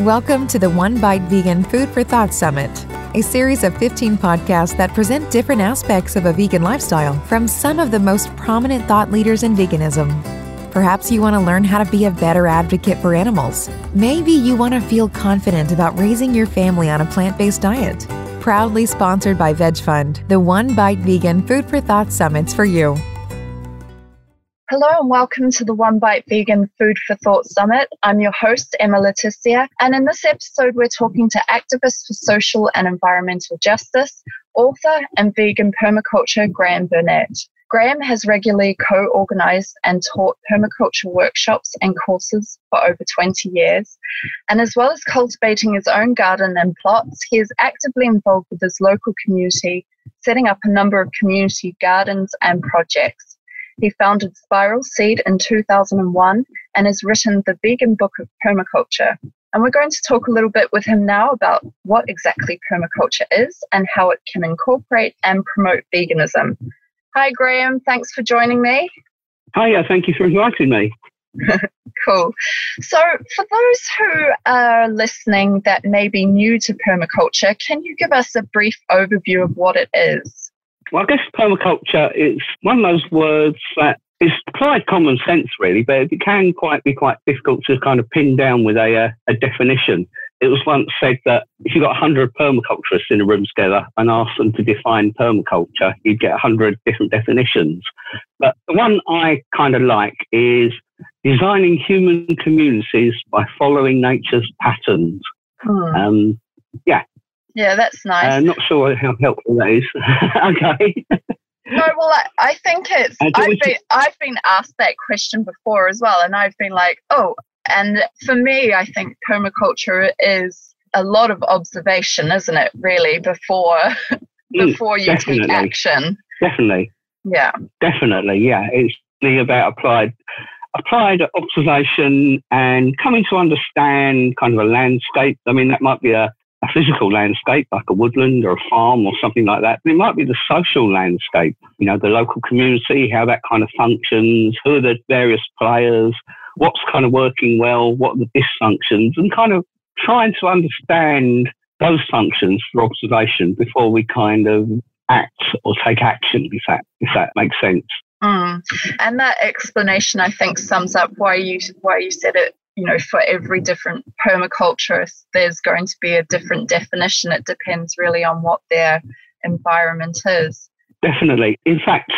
Welcome to the One Bite Vegan Food for Thought Summit, a series of 15 podcasts that present different aspects of a vegan lifestyle from some of the most prominent thought leaders in veganism. Perhaps you want to learn how to be a better advocate for animals. Maybe you want to feel confident about raising your family on a plant based diet. Proudly sponsored by Veg Fund, the One Bite Vegan Food for Thought Summit's for you. Hello and welcome to the One Bite Vegan Food for Thought Summit. I'm your host, Emma Leticia, and in this episode, we're talking to activist for social and environmental justice, author, and vegan permaculture Graham Burnett. Graham has regularly co organized and taught permaculture workshops and courses for over 20 years. And as well as cultivating his own garden and plots, he is actively involved with his local community, setting up a number of community gardens and projects. He founded Spiral Seed in 2001 and has written the Vegan Book of Permaculture. And we're going to talk a little bit with him now about what exactly permaculture is and how it can incorporate and promote veganism. Hi, Graham. Thanks for joining me. Hi, Hiya. Thank you for inviting me. cool. So, for those who are listening that may be new to permaculture, can you give us a brief overview of what it is? Well, I guess permaculture is one of those words that is applied common sense, really, but it can quite be quite difficult to kind of pin down with a, uh, a definition. It was once said that if you got 100 permaculturists in a room together and asked them to define permaculture, you'd get 100 different definitions. But the one I kind of like is designing human communities by following nature's patterns. Hmm. Um, yeah, yeah, that's nice. I'm uh, not sure how helpful that is. okay. No, well, I, I think it's. Uh, I've been I've been asked that question before as well, and I've been like, oh. And for me, I think permaculture is a lot of observation, isn't it? Really, before mm, before you take action. Definitely. Yeah. Definitely. Yeah. It's really about applied applied observation and coming to understand kind of a landscape. I mean, that might be a a physical landscape like a woodland or a farm or something like that. But it might be the social landscape, you know, the local community, how that kind of functions, who are the various players, what's kind of working well, what are the dysfunctions, and kind of trying to understand those functions for observation before we kind of act or take action, if that, if that makes sense. Mm. And that explanation, I think, sums up why you why you said it you know, for every different permaculturist, there's going to be a different definition. It depends really on what their environment is. Definitely. In fact,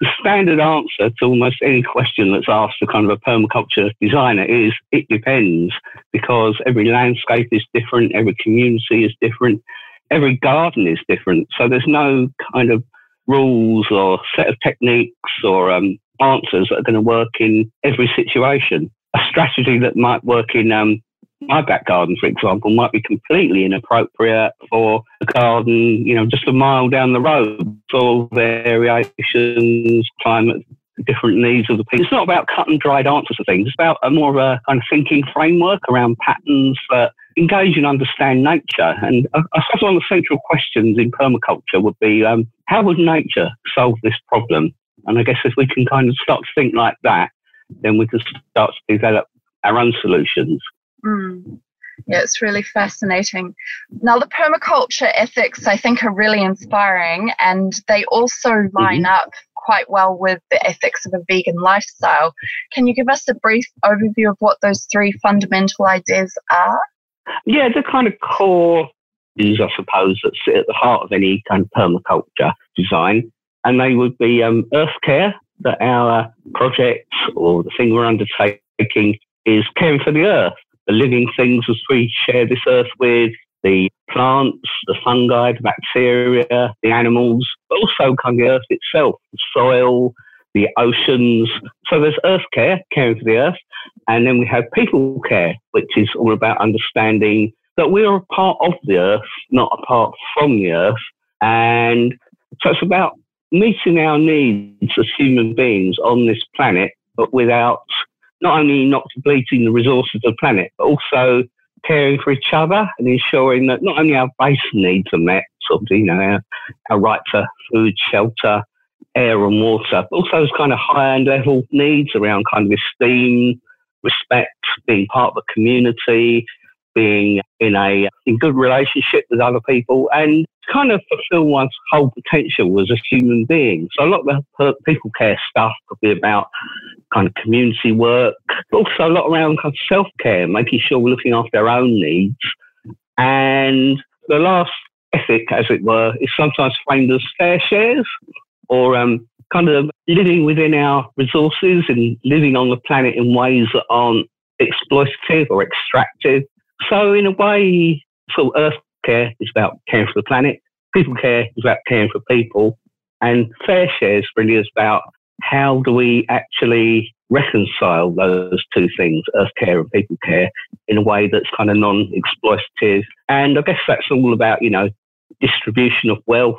the standard answer to almost any question that's asked to kind of a permaculture designer is it depends because every landscape is different, every community is different, every garden is different. So there's no kind of rules or set of techniques or um, answers that are going to work in every situation a strategy that might work in um, my back garden, for example, might be completely inappropriate for a garden, you know, just a mile down the road. Soil variations, climate, different needs of the people. It's not about cut and dried answers to things. It's about a more of a kind of thinking framework around patterns that engage and understand nature. And I suppose one of the central questions in permaculture would be, um, how would nature solve this problem? And I guess if we can kind of start to think like that, then we can start to develop our own solutions. Mm. Yeah, it's really fascinating. Now, the permaculture ethics, I think, are really inspiring, and they also line mm-hmm. up quite well with the ethics of a vegan lifestyle. Can you give us a brief overview of what those three fundamental ideas are? Yeah, the kind of core is, I suppose, that sit at the heart of any kind of permaculture design, and they would be um, earth care, that our project or the thing we're undertaking is caring for the earth, the living things as we share this earth with, the plants, the fungi, the bacteria, the animals, but also kind of the earth itself, the soil, the oceans. So there's earth care, caring for the earth. And then we have people care, which is all about understanding that we are a part of the earth, not apart from the earth. And so it's about meeting our needs as human beings on this planet, but without not only not depleting the resources of the planet, but also caring for each other and ensuring that not only our basic needs are met, sort of, you know, our, our right for food, shelter, air and water, but also those kind of high end level needs around kind of esteem, respect, being part of a community, being in a in good relationship with other people and kind of fulfill one's whole potential as a human being. So a lot of the people care stuff could be about kind of community work, but also a lot around kind of self care, making sure we're looking after our own needs. And the last ethic, as it were, is sometimes framed as fair shares or um, kind of living within our resources and living on the planet in ways that aren't exploitative or extractive. So, in a way, of Earth care is about caring for the planet, people hmm. care is about caring for people, and fair shares really is about how do we actually reconcile those two things, earth care and people care, in a way that's kind of non exploitative. And I guess that's all about, you know, distribution of wealth,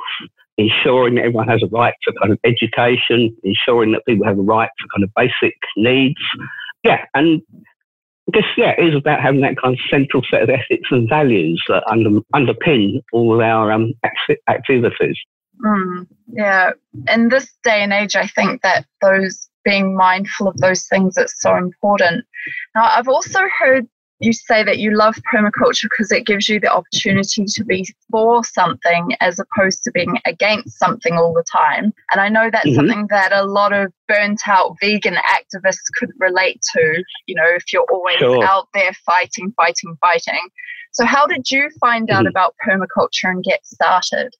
ensuring that everyone has a right to kind of education, ensuring that people have a right to kind of basic needs. Yeah, and Guess, yeah, it is about having that kind of central set of ethics and values that under, underpin all our um, activities. Mm, yeah. In this day and age, I think that those being mindful of those things is so important. Now, I've also heard you say that you love permaculture because it gives you the opportunity to be for something as opposed to being against something all the time. And I know that's mm-hmm. something that a lot of burnt out vegan activists could relate to, you know, if you're always sure. out there fighting, fighting, fighting. So, how did you find out mm-hmm. about permaculture and get started?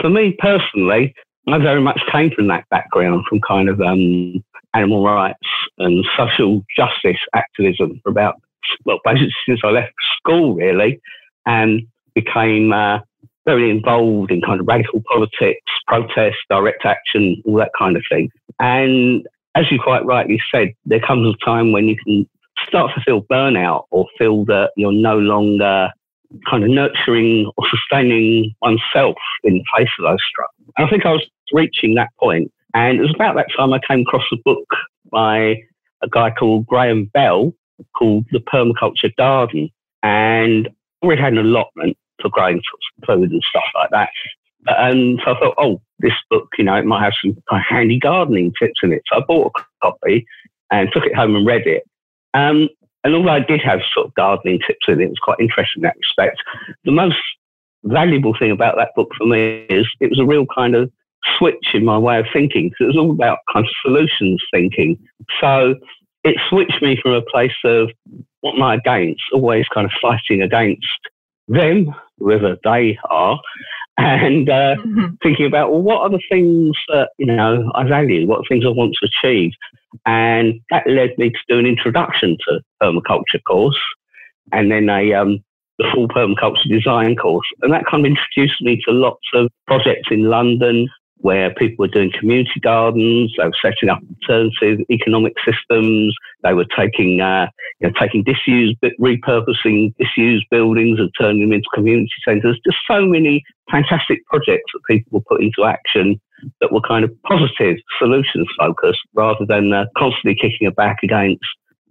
For me personally, I very much came from that background, from kind of um, animal rights and social justice activism for about well, basically since I left school, really, and became uh, very involved in kind of radical politics, protest, direct action, all that kind of thing. And as you quite rightly said, there comes a time when you can start to feel burnout or feel that you're no longer kind of nurturing or sustaining oneself in the face of those struggles. And I think I was reaching that point. And it was about that time I came across a book by a guy called Graham Bell, called the Permaculture Garden. And we had an allotment for growing food and stuff like that. And so I thought, oh, this book, you know, it might have some handy gardening tips in it. So I bought a copy and took it home and read it. Um, and although I did have sort of gardening tips in it, it was quite interesting in that respect. The most valuable thing about that book for me is it was a real kind of switch in my way of thinking because it was all about kind of solutions thinking. So it switched me from a place of what am I against, always kind of fighting against them, whoever they are, and uh, mm-hmm. thinking about well, what are the things that you know I value, what things I want to achieve, and that led me to do an introduction to permaculture course, and then a um, the full permaculture design course, and that kind of introduced me to lots of projects in London where people were doing community gardens, they were setting up alternative economic systems, they were taking, uh, you know, taking disused, repurposing disused buildings and turning them into community centres. Just so many fantastic projects that people were put into action that were kind of positive solutions focused rather than uh, constantly kicking a back against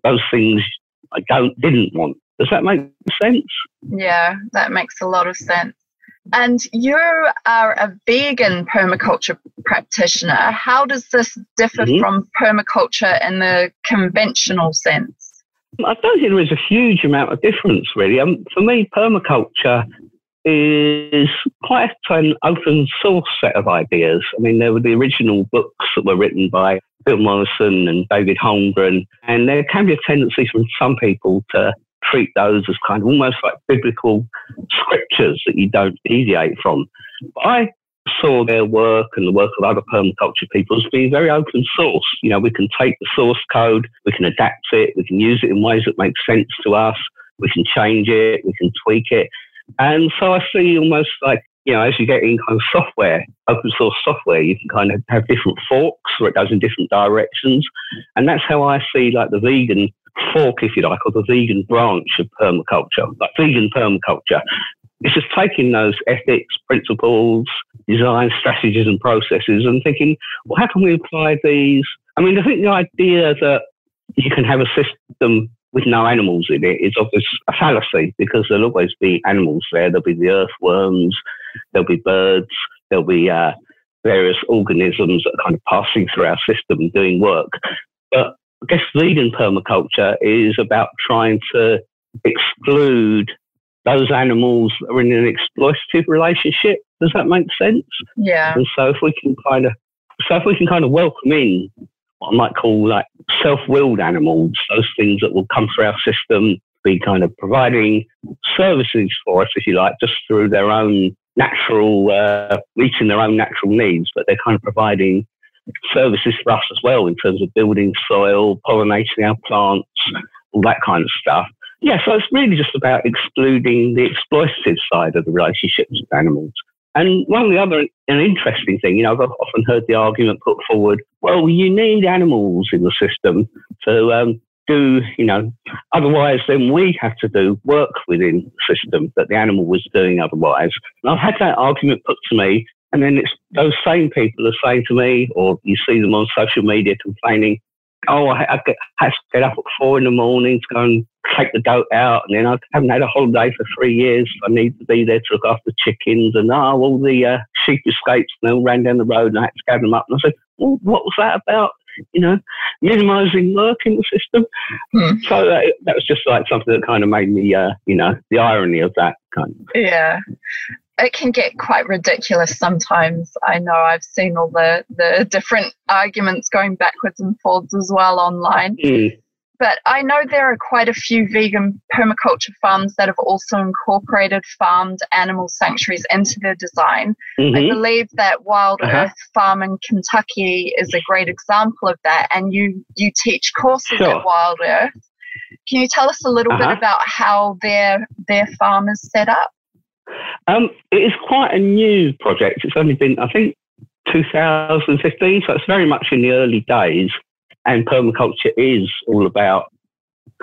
those things I don't didn't want. Does that make sense? Yeah, that makes a lot of sense. And you are a vegan permaculture practitioner. How does this differ mm-hmm. from permaculture in the conventional sense? I don't think there is a huge amount of difference, really. Um, for me, permaculture is quite an open source set of ideas. I mean, there were the original books that were written by Bill Mollison and David Holmgren, and there can be a tendency from some people to treat those as kind of almost like biblical scriptures that you don't deviate from. But I saw their work and the work of other permaculture people as being very open source. You know, we can take the source code, we can adapt it, we can use it in ways that make sense to us, we can change it, we can tweak it. And so I see almost like, you know, as you get in kind of software, open source software, you can kind of have different forks where it goes in different directions. And that's how I see like the vegan fork, if you like, or the vegan branch of permaculture, like vegan permaculture. It's just taking those ethics, principles, design strategies and processes and thinking, well, how can we apply these? I mean, I think the idea that you can have a system with no animals in it is obviously a fallacy because there'll always be animals there. There'll be the earthworms, there'll be birds, there'll be uh, various organisms that are kind of passing through our system doing work. I guess vegan permaculture is about trying to exclude those animals that are in an exploitative relationship. Does that make sense? Yeah. And so if we can kind of, so if we can kind of welcome in what I might call like self-willed animals, those things that will come through our system, be kind of providing services for us, if you like, just through their own natural, uh, meeting their own natural needs, but they're kind of providing services for us as well in terms of building soil, pollinating our plants, all that kind of stuff. Yeah, so it's really just about excluding the exploitative side of the relationships with animals. And one of the other, an interesting thing, you know, I've often heard the argument put forward, well, you need animals in the system to um, do, you know, otherwise then we have to do work within the system that the animal was doing otherwise. And I've had that argument put to me, and then it's those same people are saying to me, or you see them on social media complaining, oh, I, I have to get up at four in the morning to go and take the goat out, and then I haven't had a holiday for three years. I need to be there to look after chickens, and oh, all the uh, sheep escapes, and they all ran down the road, and I had to gather them up. And I said, well, what was that about? You know, minimising work in the system. Hmm. So that, that was just like something that kind of made me, uh, you know, the irony of that kind. Of. Yeah, it can get quite ridiculous sometimes. I know I've seen all the, the different arguments going backwards and forwards as well online. Mm. But I know there are quite a few vegan permaculture farms that have also incorporated farmed animal sanctuaries into their design. Mm-hmm. I believe that Wild uh-huh. Earth Farm in Kentucky is a great example of that. And you, you teach courses sure. at Wild Earth. Can you tell us a little uh-huh. bit about how their their farm is set up? Um, it is quite a new project. It's only been, I think, 2015, so it's very much in the early days. And permaculture is all about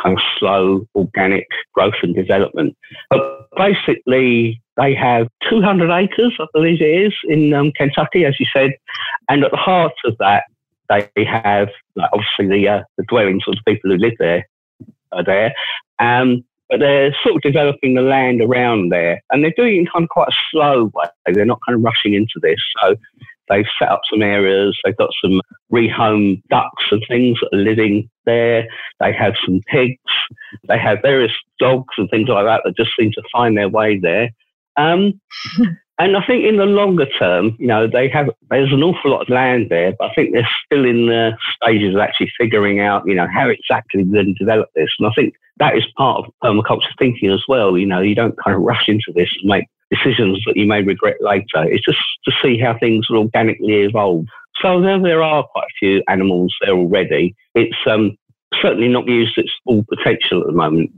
kind of slow organic growth and development. But basically, they have 200 acres, I believe it is, in um, Kentucky, as you said. And at the heart of that, they have like, obviously the, uh, the dwellings of the people who live there are there. Um, but they're sort of developing the land around there and they're doing it in kind of quite a slow way. They're not kind of rushing into this. So they've set up some areas. They've got some rehomed ducks and things that are living there. They have some pigs. They have various dogs and things like that that just seem to find their way there. Um, and I think in the longer term, you know, they have there's an awful lot of land there, but I think they're still in the stages of actually figuring out, you know, how exactly going to develop this. And I think that is part of permaculture thinking as well. You know, you don't kind of rush into this and make decisions that you may regret later. It's just to see how things will organically evolve. So there, there are quite a few animals there already. It's um, certainly not used its full potential at the moment.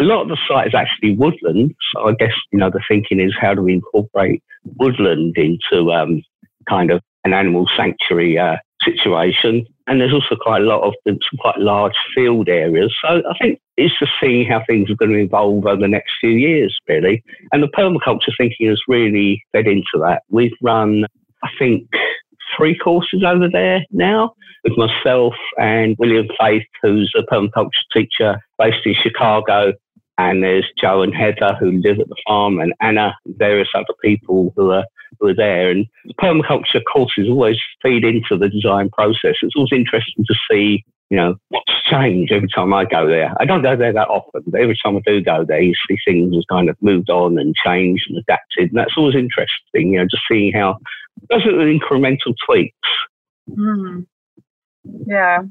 A lot of the site is actually woodland. So I guess, you know, the thinking is how do we incorporate woodland into um, kind of an animal sanctuary uh, situation. And there's also quite a lot of some quite large field areas. So I think it's just seeing how things are going to evolve over the next few years, really. And the permaculture thinking has really fed into that. We've run, I think, three courses over there now with myself and William Faith, who's a permaculture teacher based in Chicago. And there's Joe and Heather who live at the farm, and Anna, and various other people who are who are there. And the permaculture courses always feed into the design process. It's always interesting to see, you know, what's changed every time I go there. I don't go there that often, but every time I do go there, you see things have kind of moved on and changed and adapted. And that's always interesting, you know, just seeing how those are incremental tweaks. Mm. Yeah,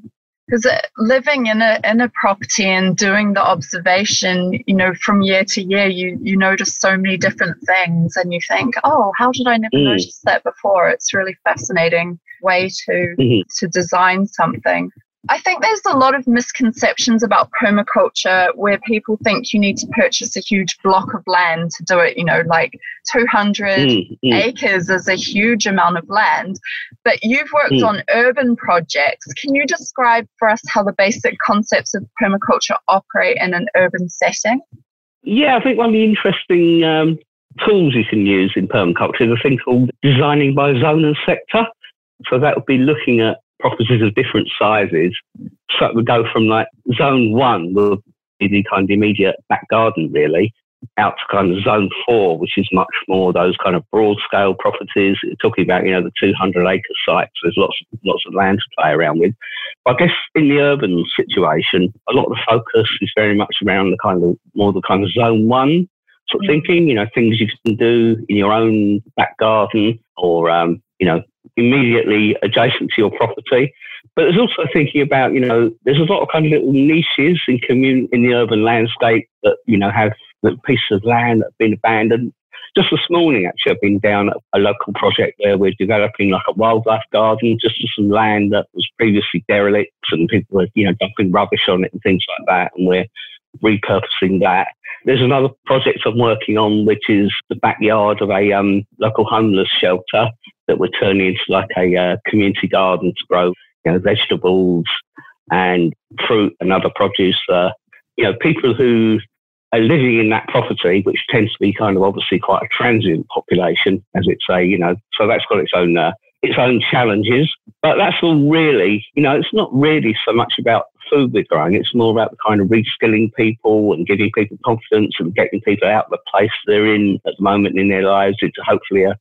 because uh, living in a in a property and doing the observation you know from year to year you you notice so many different things and you think oh how did i never mm. notice that before it's really fascinating way to mm-hmm. to design something I think there's a lot of misconceptions about permaculture where people think you need to purchase a huge block of land to do it. You know, like 200 mm, mm. acres is a huge amount of land. But you've worked mm. on urban projects. Can you describe for us how the basic concepts of permaculture operate in an urban setting? Yeah, I think one of the interesting um, tools you can use in permaculture is a thing called designing by zone and sector. So that would be looking at properties of different sizes. So it would go from like zone one, will be the kind of immediate back garden really, out to kind of zone four, which is much more those kind of broad scale properties. talking about, you know, the 200 acre sites. There's lots, lots of land to play around with. But I guess in the urban situation, a lot of the focus is very much around the kind of more the kind of zone one sort of thinking, you know, things you can do in your own back garden or, um, you know, immediately adjacent to your property. But there's also thinking about, you know, there's a lot of kind of little niches in commun- in the urban landscape that, you know, have pieces of land that have been abandoned. Just this morning, actually, I've been down at a local project where we're developing like a wildlife garden, just some land that was previously derelict and people were, you know, dumping rubbish on it and things like that. And we're repurposing that. There's another project I'm working on, which is the backyard of a um, local homeless shelter that we're turning into like a uh, community garden to grow, you know, vegetables and fruit and other produce. You know, people who are living in that property, which tends to be kind of obviously quite a transient population, as it's a, you know, so that's got its own uh, its own challenges. But that's all really, you know, it's not really so much about food we're growing. It's more about the kind of reskilling people and giving people confidence and getting people out of the place they're in at the moment in their lives into hopefully a,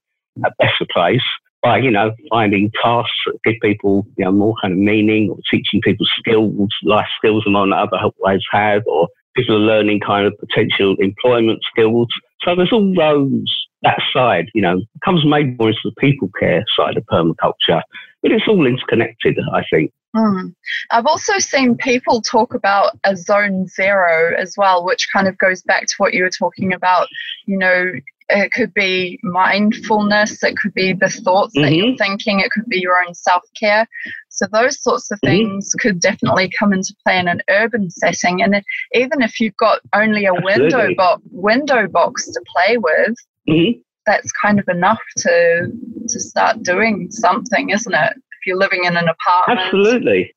a better place by, you know, finding tasks that give people, you know, more kind of meaning or teaching people skills, life skills they might not otherwise have, or people are learning kind of potential employment skills. So there's all those that side, you know, comes maybe more into the people care side of permaculture, but it's all interconnected, I think. Mm. I've also seen people talk about a zone zero as well, which kind of goes back to what you were talking about. You know, it could be mindfulness, it could be the thoughts mm-hmm. that you're mm-hmm. thinking, it could be your own self care. So, those sorts of mm-hmm. things mm-hmm. could definitely come into play in an urban setting. And even if you've got only a window, bo- window box to play with, mm-hmm. that's kind of enough to to start doing something, isn't it? If you're living in an apartment. Absolutely.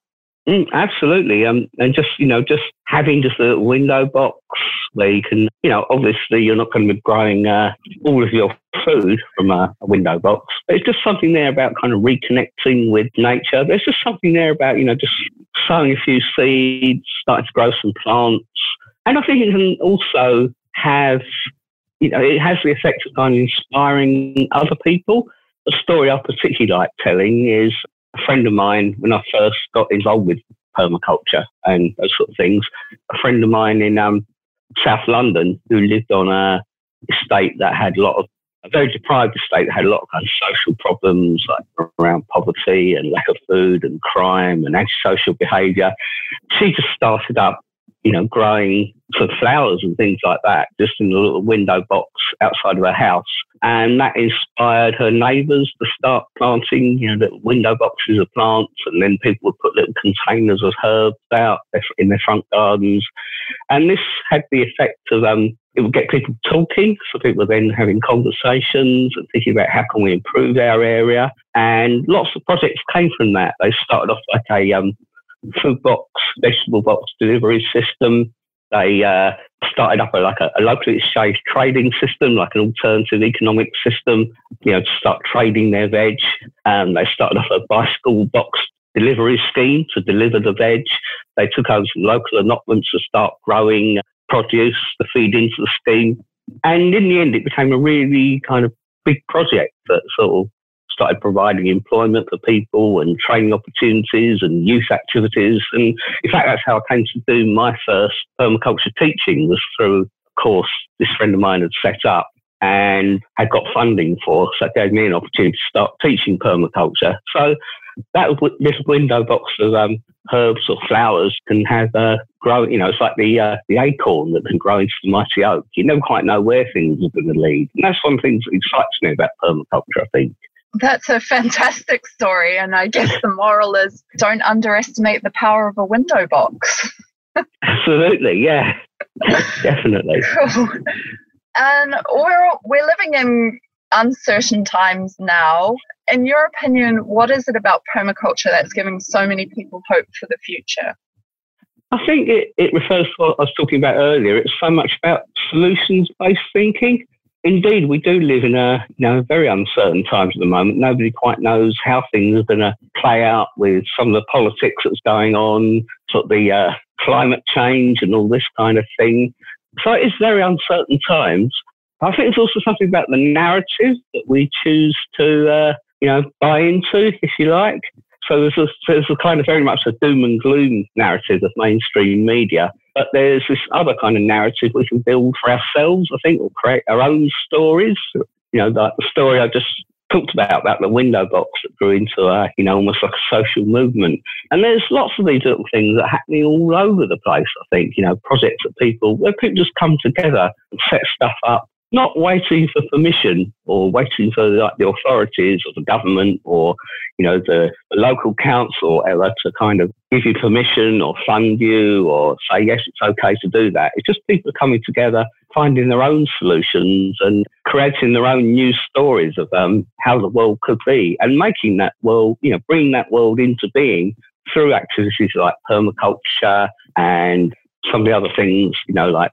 Mm, absolutely. Um, and just, you know, just having just a window box where you can, you know, obviously you're not going to be growing uh, all of your food from a, a, window box, it's just something there about kind of reconnecting with nature. There's just something there about, you know, just sowing a few seeds, starting to grow some plants. And I think it can also have you know, it has the effect of kind of inspiring other people. The story I particularly like telling is a friend of mine when I first got involved with permaculture and those sort of things. A friend of mine in um, South London who lived on a estate that had a lot of a very deprived estate that had a lot of kind of social problems like around poverty and lack of food and crime and antisocial behaviour. She just started up you know, growing of flowers and things like that, just in a little window box outside of her house. And that inspired her neighbours to start planting, you know, little window boxes of plants. And then people would put little containers of herbs out in their front gardens. And this had the effect of, um, it would get people talking. So people were then having conversations and thinking about how can we improve our area. And lots of projects came from that. They started off like a, um, food box, vegetable box delivery system. They uh, started up a, like a, a locally exchange trading system, like an alternative economic system, you know, to start trading their veg. And they started off a bicycle box delivery scheme to deliver the veg. They took over some local allotments to start growing produce to feed into the scheme. And in the end, it became a really kind of big project that sort of started providing employment for people and training opportunities and youth activities. And in fact, that's how I came to do my first permaculture teaching was through a course this friend of mine had set up and had got funding for. So it gave me an opportunity to start teaching permaculture. So that little window box of um, herbs or flowers can have uh, grow. You know, it's like the uh, the acorn that can grow into the mighty oak. You never quite know where things are going to lead, and that's one of the things that excites me about permaculture. I think. That's a fantastic story. And I guess the moral is don't underestimate the power of a window box. Absolutely, yeah. Definitely. Cool. And we're we're living in uncertain times now. In your opinion, what is it about permaculture that's giving so many people hope for the future? I think it, it refers to what I was talking about earlier. It's so much about solutions based thinking. Indeed, we do live in a you know very uncertain times at the moment. Nobody quite knows how things are going to play out with some of the politics that's going on, sort of the uh, climate change and all this kind of thing. So it's very uncertain times. I think it's also something about the narrative that we choose to uh, you know buy into, if you like. So there's a, there's a kind of very much a doom and gloom narrative of mainstream media, but there's this other kind of narrative we can build for ourselves, I think, or create our own stories. You know, like the story I just talked about, about the window box that grew into a, you know, almost like a social movement. And there's lots of these little things that are happening all over the place, I think, you know, projects that people, where people just come together and set stuff up not waiting for permission or waiting for like the authorities or the government or you know the, the local council or to kind of give you permission or fund you or say yes it's okay to do that. It's just people coming together finding their own solutions and creating their own new stories of um, how the world could be and making that world you know bringing that world into being through activities like permaculture and some of the other things you know like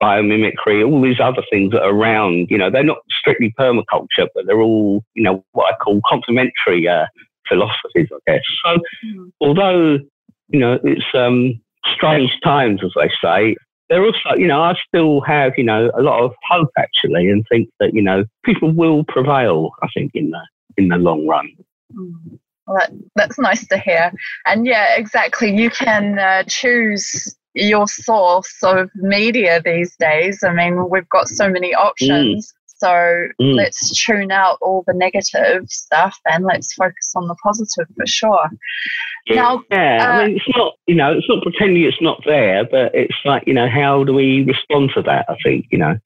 biomimicry, all these other things that are around. You know, they're not strictly permaculture, but they're all, you know, what I call complementary uh, philosophies, I guess. So, mm-hmm. although, you know, it's um, strange times, as they say, they're also, you know, I still have, you know, a lot of hope actually and think that, you know, people will prevail, I think, in the, in the long run. Mm. Well, that, that's nice to hear. And yeah, exactly. You can uh, choose your source of media these days. I mean, we've got so many options. Mm. So mm. let's tune out all the negative stuff and let's focus on the positive for sure. Yeah, now, yeah. Uh, I mean, it's not you know, it's not pretending it's not there, but it's like you know, how do we respond to that? I think you know.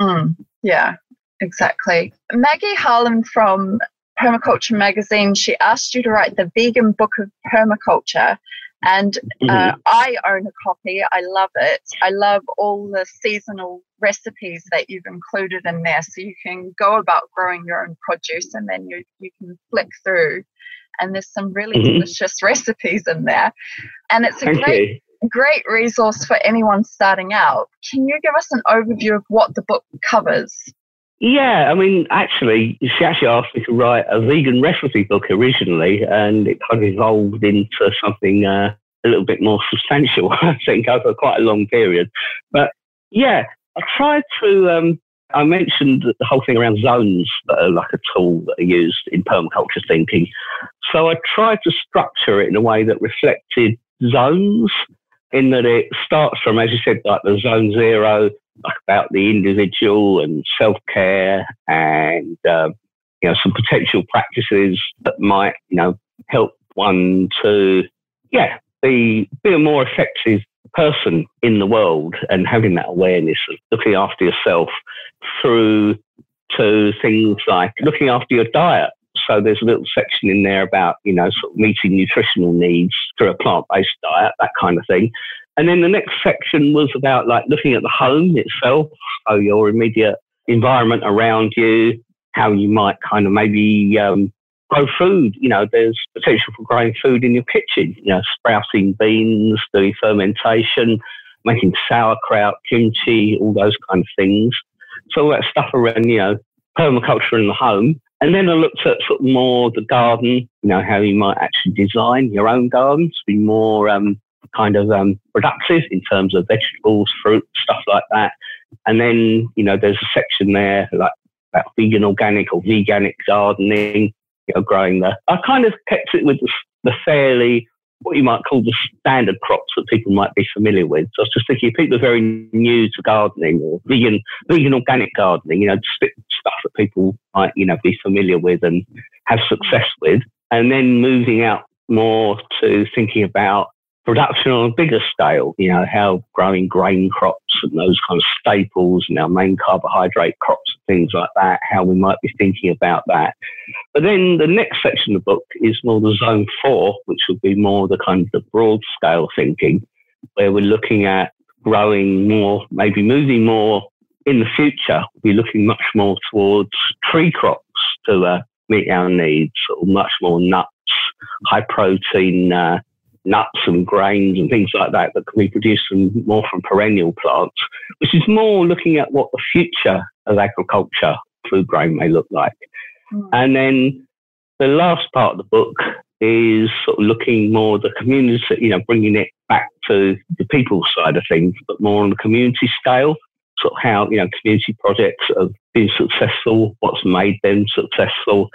Mm, yeah, exactly. Maddy Harland from Permaculture Magazine, she asked you to write the vegan book of permaculture and uh, mm-hmm. I own a copy. I love it. I love all the seasonal recipes that you've included in there. So you can go about growing your own produce and then you, you can flick through. And there's some really mm-hmm. delicious recipes in there. And it's a great, great resource for anyone starting out. Can you give us an overview of what the book covers? Yeah, I mean, actually, she actually asked me to write a vegan recipe book originally, and it kind of evolved into something uh, a little bit more substantial, I think, over quite a long period. But yeah, I tried to. Um, I mentioned the whole thing around zones that are like a tool that are used in permaculture thinking. So I tried to structure it in a way that reflected zones, in that it starts from, as you said, like the zone zero about the individual and self care and um, you know some potential practices that might you know help one to yeah be be a more effective person in the world and having that awareness of looking after yourself through to things like looking after your diet. So there's a little section in there about, you know, sort of meeting nutritional needs through a plant-based diet, that kind of thing. And then the next section was about like looking at the home itself, so your immediate environment around you, how you might kind of maybe um, grow food. You know, there's potential for growing food in your kitchen, you know, sprouting beans, doing fermentation, making sauerkraut, kimchi, all those kind of things. So all that stuff around, you know, permaculture in the home. And then I looked at sort of more the garden, you know, how you might actually design your own garden to be more um, kind of um, productive in terms of vegetables, fruit, stuff like that. And then, you know, there's a section there like about vegan organic or veganic gardening, you know, growing the. I kind of kept it with the, the fairly, what you might call the standard crops that people might be familiar with. So I was just thinking, if people are very new to gardening or vegan, vegan organic gardening, you know, stuff that people might, you know, be familiar with and have success with. And then moving out more to thinking about production on a bigger scale, you know, how growing grain crops and those kind of staples and our main carbohydrate crops and things like that, how we might be thinking about that. But then the next section of the book is more the zone four, which would be more the kind of the broad scale thinking, where we're looking at growing more, maybe moving more in the future, we're looking much more towards tree crops to uh, meet our needs, or much more nuts, high protein uh, nuts and grains and things like that that can be produced from, more from perennial plants, which is more looking at what the future of agriculture food grain may look like. Mm. And then the last part of the book is sort of looking more at the community, you know, bringing it back to the people side of things, but more on the community scale, sort of how, you know, community projects have been successful, what's made them successful,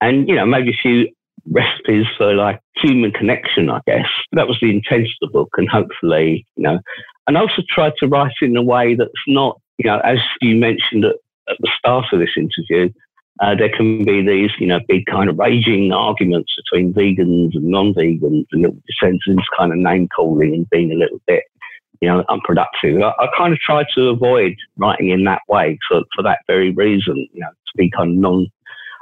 and, you know, maybe a few recipes for like human connection, I guess. That was the intent of the book, and hopefully, you know, and also tried to write in a way that's not, you know, as you mentioned at, at the start of this interview, uh, there can be these, you know, big kind of raging arguments between vegans and non-vegans, and it descends kind of name calling and being a little bit, you know, unproductive. I, I kind of try to avoid writing in that way for, for that very reason, you know, to be kind of non.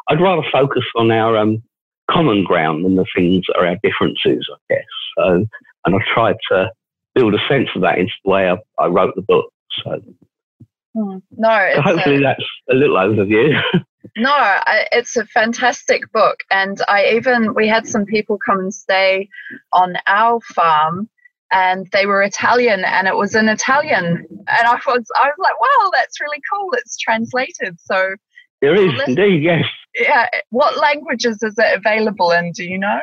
I'd rather focus on our um, common ground than the things that are our differences, I guess. So, and I tried to build a sense of that into the way I, I wrote the book. So, hmm. no, so hopefully a, that's a little overview. no, I, it's a fantastic book, and I even we had some people come and stay on our farm. And they were Italian, and it was in Italian, and I was, I was like, "Wow, that's really cool! It's translated." So there is indeed, yes. Yeah. What languages is it available in? Do you know?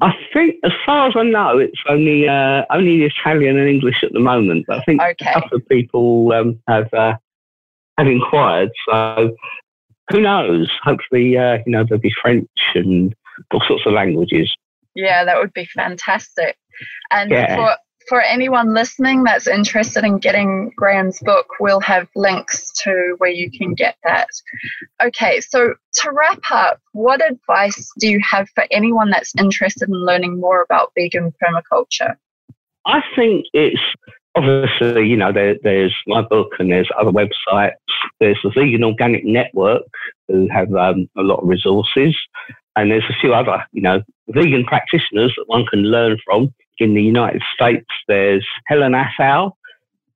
I think, as far as I know, it's only uh, only Italian and English at the moment. But I think okay. a couple of people um, have uh, have inquired. So who knows? Hopefully, uh, you know, there'll be French and all sorts of languages. Yeah, that would be fantastic. And yeah. for for anyone listening that's interested in getting Graham's book, we'll have links to where you can get that. Okay, so to wrap up, what advice do you have for anyone that's interested in learning more about vegan permaculture? I think it's obviously, you know, there, there's my book and there's other websites. There's the Vegan Organic Network who have um, a lot of resources. And there's a few other, you know, vegan practitioners that one can learn from in the United States, there's Helen Atthowe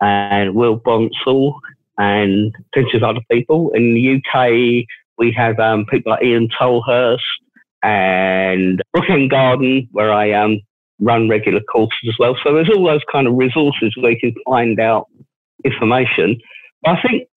and Will Bonsall and plenty of other people. In the UK, we have um, people like Iain Tolhurst and Brookend Garden, where I um, run regular courses as well. So there's all those kind of resources where you can find out information. But I think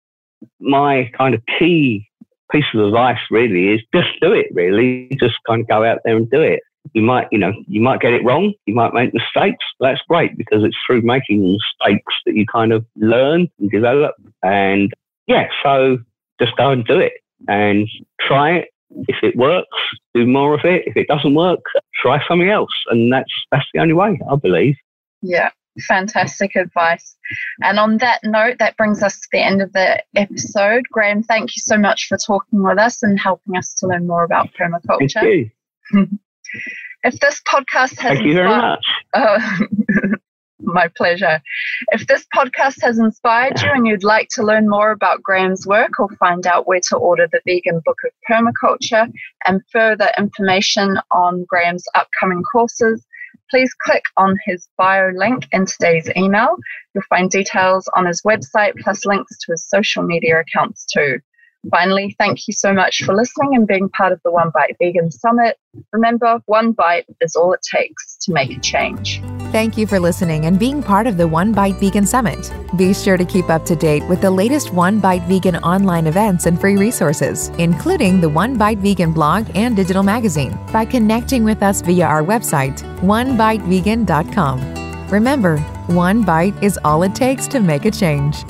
my kind of key piece of advice really is just do it, really. Just kind of go out there and do it you might, you know, you might get it wrong. You might make mistakes. That's great because it's through making mistakes that you kind of learn and develop. And yeah, so just go and do it and try it. If it works, do more of it. If it doesn't work, try something else. And that's that's the only way, I believe. Yeah, fantastic advice. And on that note, that brings us to the end of the episode. Graham, thank you so much for talking with us and helping us to learn more about permaculture. Thank you. If this podcast has Thank you very much. Uh, my pleasure. If this podcast has inspired you and you'd like to learn more about Graham's work or find out where to order the Vegan Book of Permaculture and further information on Graham's upcoming courses, please click on his bio link in today's email. You'll find details on his website plus links to his social media accounts too. Finally, thank you so much for listening and being part of the One Bite Vegan Summit. Remember, one bite is all it takes to make a change. Thank you for listening and being part of the One Bite Vegan Summit. Be sure to keep up to date with the latest One Bite Vegan online events and free resources, including the One Bite Vegan blog and digital magazine, by connecting with us via our website, onebitevegan.com. Remember, one bite is all it takes to make a change.